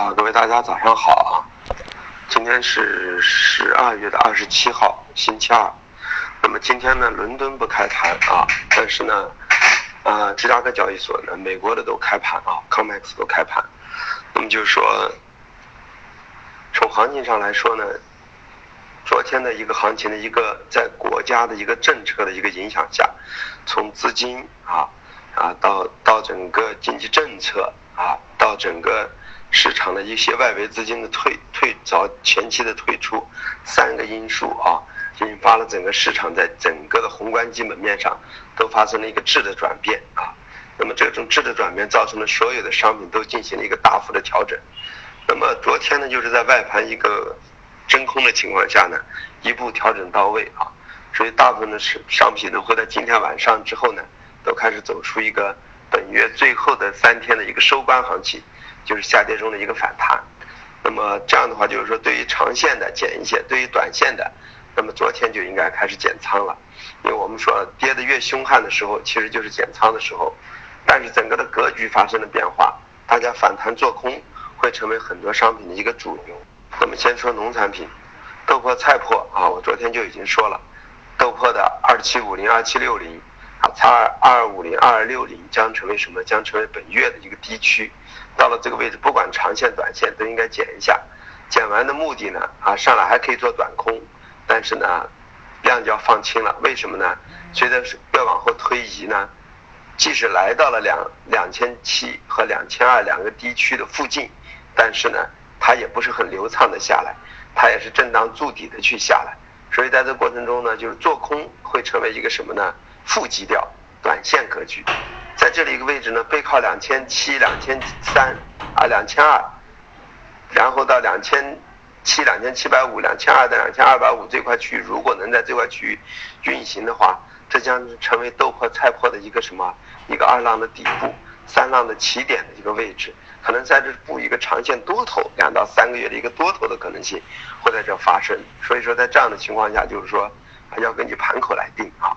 啊，各位大家早上好啊！今天是十二月的二十七号，星期二。那么今天呢，伦敦不开盘啊，但是呢，啊，芝加哥交易所呢，美国的都开盘啊，COMEX 都开盘。那么就是说，从行情上来说呢，昨天的一个行情的一个在国家的一个政策的一个影响下，从资金啊啊到到整个经济政策啊到整个。市场的一些外围资金的退退早前期的退出，三个因素啊，引发了整个市场在整个的宏观基本面上都发生了一个质的转变啊。那么这种质的转变造成了所有的商品都进行了一个大幅的调整。那么昨天呢，就是在外盘一个真空的情况下呢，一步调整到位啊，所以大部分的是商品呢会在今天晚上之后呢，都开始走出一个本月最后的三天的一个收官行情。就是下跌中的一个反弹，那么这样的话，就是说对于长线的减一些，对于短线的，那么昨天就应该开始减仓了，因为我们说跌得越凶悍的时候，其实就是减仓的时候，但是整个的格局发生了变化，大家反弹做空会成为很多商品的一个主流。那么先说农产品，豆粕、菜粕啊，我昨天就已经说了，豆粕的二七五零、二七六零。啊，叉二二五零二二六零将成为什么？将成为本月的一个低区，到了这个位置，不管长线短线都应该减一下。减完的目的呢？啊，上来还可以做短空，但是呢，量就要放轻了。为什么呢？随着越往后推移呢，即使来到了两两千七和两千二两个低区的附近，但是呢，它也不是很流畅的下来，它也是震荡筑底的去下来。所以在这过程中呢，就是做空会成为一个什么呢？负基调，短线格局，在这里一个位置呢，背靠两千七、两千三啊、两千二，然后到两千七、两千七百五、两千二到两千二百五这块区域，如果能在这块区域运行的话，这将成为豆粕、菜粕的一个什么？一个二浪的底部，三浪的起点的一个位置，可能在这布一个长线多头，两到三个月的一个多头的可能性会在这发生。所以说，在这样的情况下，就是说要根据盘口来定啊。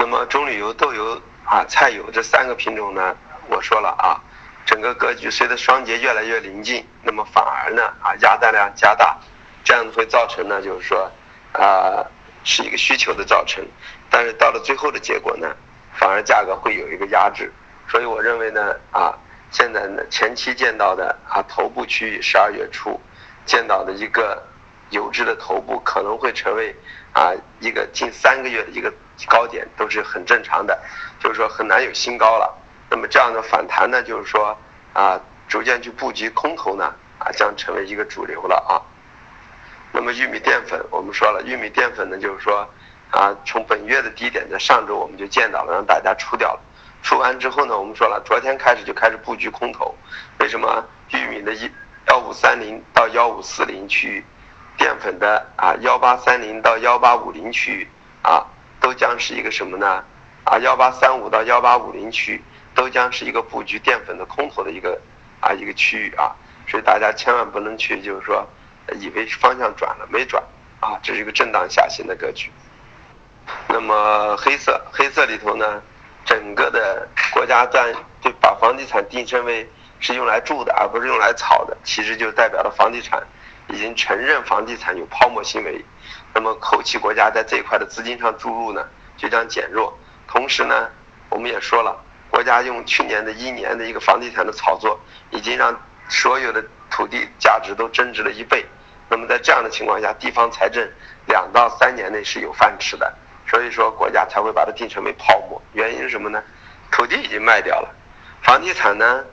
那么棕榈油、豆油啊、菜油这三个品种呢，我说了啊，整个格局随着双节越来越临近，那么反而呢啊压单量加大，这样会造成呢就是说啊是一个需求的造成，但是到了最后的结果呢，反而价格会有一个压制，所以我认为呢啊现在呢前期见到的啊头部区域十二月初见到的一个油脂的头部可能会成为啊一个近三个月的一个。高点都是很正常的，就是说很难有新高了。那么这样的反弹呢，就是说啊，逐渐去布局空头呢，啊将成为一个主流了啊。那么玉米淀粉，我们说了，玉米淀粉呢，就是说啊，从本月的低点在上周我们就见到了，让大家出掉了。出完之后呢，我们说了，昨天开始就开始布局空头。为什么玉米的一幺五三零到幺五四零区域，淀粉的啊幺八三零到幺八五零区域啊？都将是一个什么呢？啊，幺八三五到幺八五零区都将是一个布局淀粉的空头的一个啊一个区域啊，所以大家千万不能去就是说以为方向转了没转啊，这是一个震荡下行的格局。那么黑色黑色里头呢，整个的国家在就把房地产定身为是用来住的，而不是用来炒的，其实就代表了房地产已经承认房地产有泡沫行为。那么后期国家在这一块的资金上注入呢，就将减弱。同时呢，我们也说了，国家用去年的一年的一个房地产的炒作，已经让所有的土地价值都增值了一倍。那么在这样的情况下，地方财政两到三年内是有饭吃的。所以说国家才会把它定成为泡沫。原因是什么呢？土地已经卖掉了，房地产呢，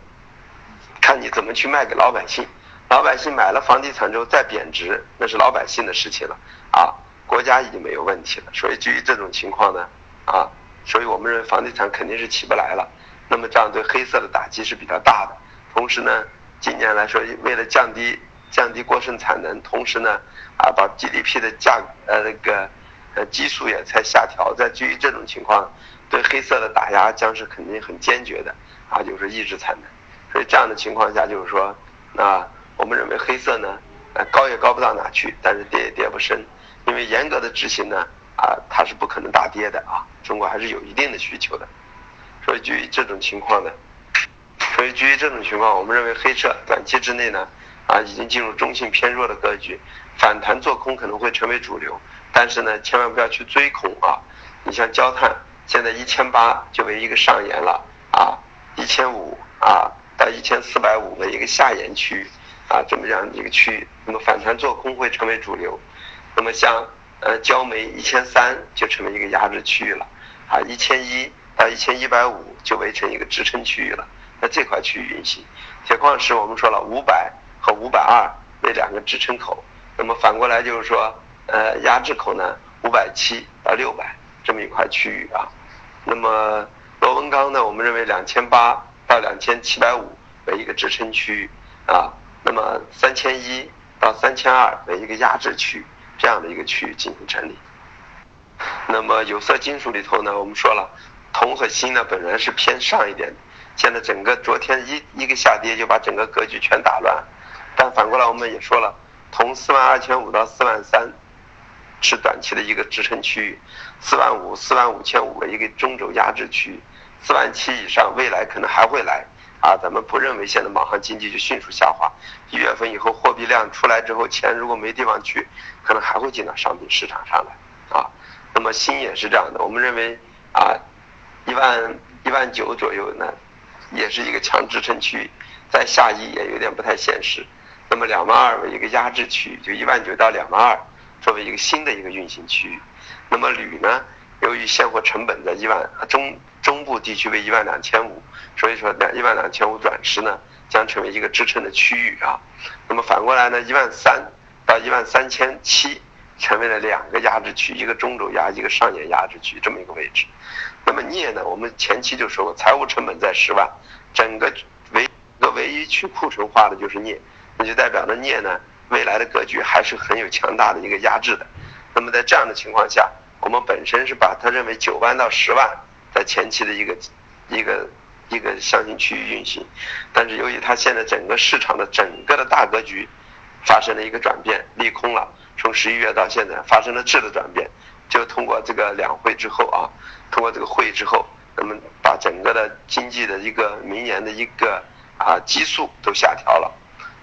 看你怎么去卖给老百姓。老百姓买了房地产之后再贬值，那是老百姓的事情了，啊，国家已经没有问题了。所以基于这种情况呢，啊，所以我们认为房地产肯定是起不来了。那么这样对黑色的打击是比较大的。同时呢，今年来说，为了降低降低过剩产能，同时呢，啊，把 GDP 的价呃那个呃基数也才下调。在基于这种情况，对黑色的打压将是肯定很坚决的，啊，就是抑制产能。所以这样的情况下，就是说，啊。我们认为黑色呢，呃，高也高不到哪去，但是跌也跌不深，因为严格的执行呢，啊，它是不可能大跌的啊。中国还是有一定的需求的，所以基于这种情况呢，所以基于这种情况，我们认为黑色短期之内呢，啊，已经进入中性偏弱的格局，反弹做空可能会成为主流，但是呢，千万不要去追空啊。你像焦炭，现在一千八就为一个上沿了啊，一千五啊到一千四百五的一个下沿区域啊，这么样一个区域，那么反弹做空会成为主流。那么像呃焦煤一千三就成为一个压制区域了啊，一千一到一千一百五就围成一个支撑区域了。在这块区域运行，铁矿石我们说了五百和五百二为两个支撑口，那么反过来就是说，呃，压制口呢五百七到六百这么一块区域啊。那么螺纹钢呢，我们认为两千八到两千七百五为一个支撑区域啊，那么三千一到三千二为一个压制区，这样的一个区域进行整理。那么有色金属里头呢，我们说了，铜和锌呢本来是偏上一点的。现在整个昨天一一个下跌就把整个格局全打乱，但反过来我们也说了，铜四万二千五到四万三是短期的一个支撑区域，四万五、四万五千五为一个中轴压制区域，四万七以上未来可能还会来啊！咱们不认为现在马上经济就迅速下滑，一月份以后货币量出来之后，钱如果没地方去，可能还会进到商品市场上来啊。那么锌也是这样的，我们认为啊，一万一万九左右呢。也是一个强支撑区域，在下移也有点不太现实。那么两万二为一个压制区域，就一万九到两万二作为一个新的一个运行区域。那么铝呢，由于现货成本在一万中中部地区为一万两千五，所以说两一万两千五转时呢，将成为一个支撑的区域啊。那么反过来呢，一万三到一万三千七成为了两个压制区，一个中轴压，一个上沿压制区这么一个位置。那么镍呢？我们前期就说过，财务成本在十万，整个唯个唯一去库存化的就是镍，那就代表着镍呢未来的格局还是很有强大的一个压制的。那么在这样的情况下，我们本身是把它认为九万到十万在前期的一个一个一个箱型区域运行，但是由于它现在整个市场的整个的大格局发生了一个转变，利空了，从十一月到现在发生了质的转变。就通过这个两会之后啊，通过这个会议之后，那么把整个的经济的一个明年的一个啊基数都下调了，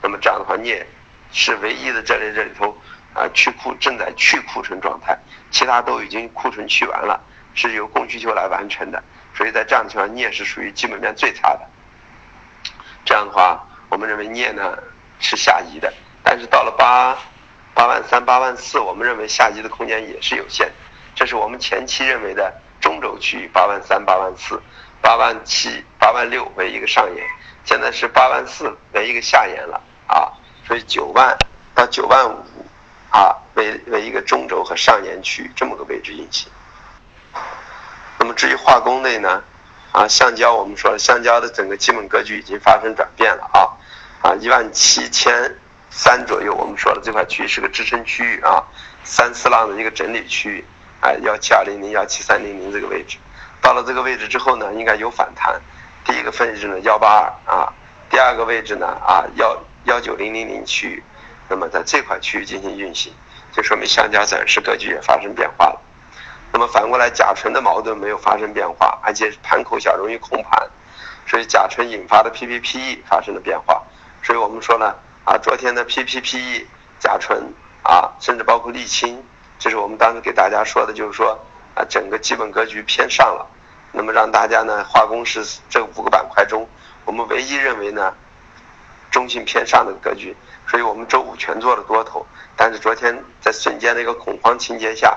那么这样的话，你也是唯一的这里这里头啊去库正在去库存状态，其他都已经库存去完了，是由供需求来完成的，所以在这样的情况，镍是属于基本面最差的。这样的话，我们认为镍呢是下移的，但是到了八。八万三、八万四，我们认为下移的空间也是有限，这是我们前期认为的中轴区域。八万三、八万四、八万七、八万六为一个上沿，现在是八万四为一个下沿了啊，所以九万到九万五啊为为一个中轴和上沿区这么个位置运行。那么至于化工类呢，啊橡胶我们说了，橡胶的整个基本格局已经发生转变了啊，啊一万七千。三左右，我们说了这块区域是个支撑区域啊，三四浪的一个整理区域，哎，幺七二零零、幺七三零零这个位置，到了这个位置之后呢，应该有反弹。第一个位置呢幺八二啊，第二个位置呢啊幺幺九零零零区域，那么在这块区域进行运行，就说明橡胶暂时格局也发生变化了。那么反过来，甲醇的矛盾没有发生变化，而且盘口小，容易控盘，所以甲醇引发的 PPPE 发生了变化，所以我们说呢。啊，昨天的 PPPE、甲醇啊，甚至包括沥青，这是我们当时给大家说的，就是说啊，整个基本格局偏上了。那么让大家呢，化工是这五个板块中，我们唯一认为呢，中性偏上的格局。所以我们周五全做了多头，但是昨天在瞬间的一个恐慌情节下，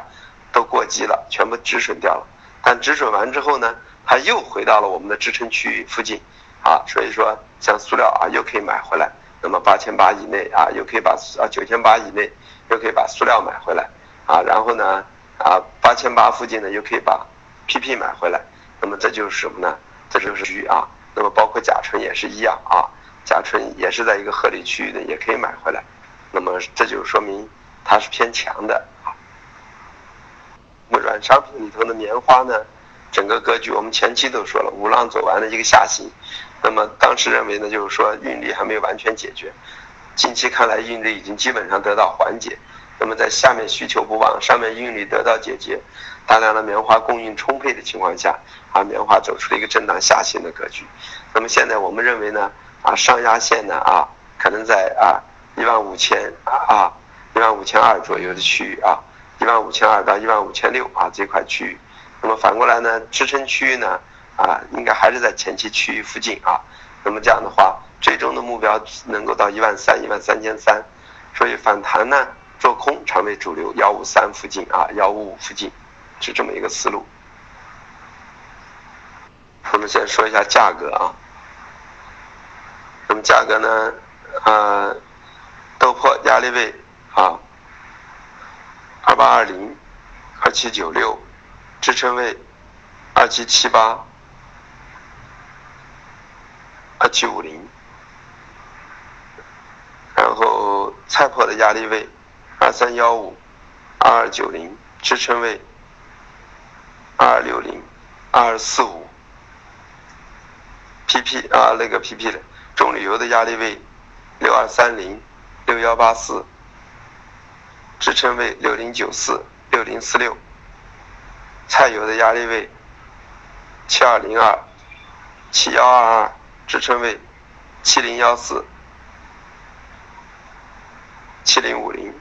都过激了，全部止损掉了。但止损完之后呢，它又回到了我们的支撑区域附近，啊，所以说像塑料啊，又可以买回来。那么八千八以内啊，又可以把啊九千八以内又可以把塑料买回来啊，然后呢啊八千八附近呢又可以把 PP 买回来，那么这就是什么呢？这就是区啊。那么包括甲醇也是一样啊，甲醇也是在一个合理区域的，也可以买回来。那么这就说明它是偏强的啊。那么软商品里头的棉花呢，整个格局我们前期都说了，五浪走完的一个下行。那么当时认为呢，就是说运力还没有完全解决，近期看来运力已经基本上得到缓解，那么在下面需求不旺，上面运力得到解决，大量的棉花供应充沛的情况下，啊，棉花走出了一个震荡下行的格局。那么现在我们认为呢，啊，上压线呢，啊，可能在啊一万五千啊一万五千二左右的区域啊，一万五千二到一万五千六啊这块区域。那么反过来呢，支撑区域呢，啊，应该还是在前期区域附近啊。那么这样的话，最终的目标能够到一万三、一万三千三。所以反弹呢，做空成为主流，幺五三附近啊，幺五五附近，是这么一个思路。我们先说一下价格啊。价格呢，啊，豆粕压力位啊，二八二零、二七九六。支撑位二七七八、二七五零，然后菜粕的压力位二三幺五、二二九零，支撑位二二六零、二二四五。PP 啊，那个 PP 的中铝油的压力位六二三零、六幺八四，支撑位六零九四、六零四六。菜油的压力位七二零二、七幺二二，支撑位七零幺四、七零五零。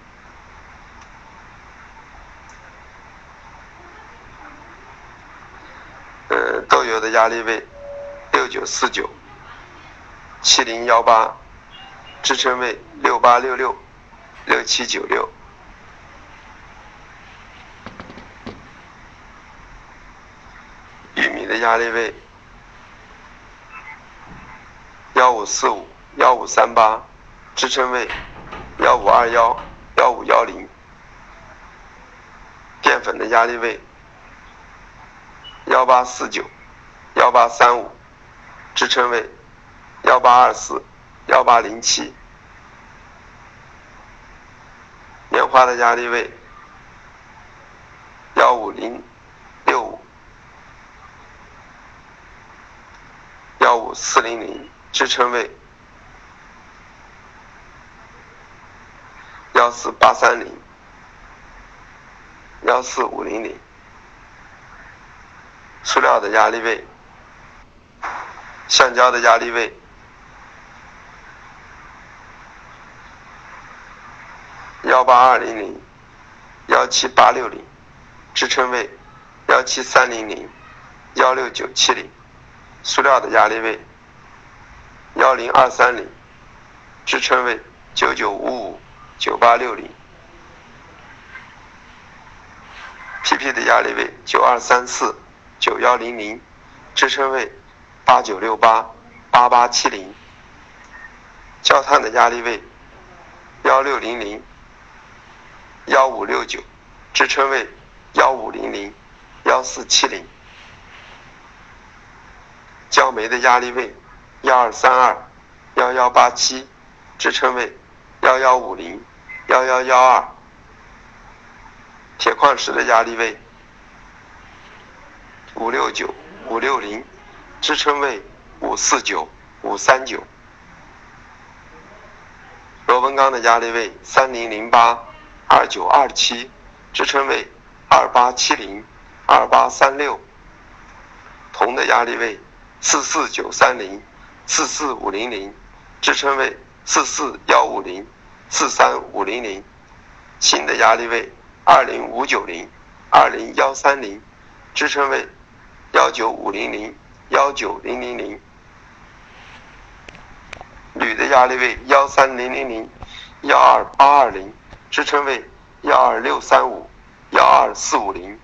呃，豆油的压力位六九四九、七零幺八，支撑位六八六六、六七九六玉米的。压力位幺五四五幺五三八，支撑位幺五二幺幺五幺零。淀粉的压力位幺八四九幺八三五，支撑位幺八二四幺八零七。棉花的压力位幺五零六五。幺五四零零支撑位，幺四八三零，幺四五零零。塑料的压力位，橡胶的压力位，幺八二零零，幺七八六零，支撑位，幺七三零零，幺六九七零。塑料的压力位幺零二三零，支撑位九九五五九八六零，PP 的压力位九二三四九幺零零，支撑位八九六八八八七零，焦炭的压力位幺六零零幺五六九，支撑位幺五零零幺四七零。焦煤的压力位幺二三二幺幺八七，支撑位幺幺五零幺幺幺二。铁矿石的压力位五六九五六零，支撑位五四九五三九。螺纹钢的压力位三零零八二九二七，支撑位二八七零二八三六。铜的压力位。四四九三零，四四五零零，支撑位四四幺五零，四三五零零，新的压力位二零五九零，二零幺三零，支撑位幺九五零零，幺九零零零，铝的压力位幺三零零零，幺二八二零，支撑位幺二六三五，幺二四五零。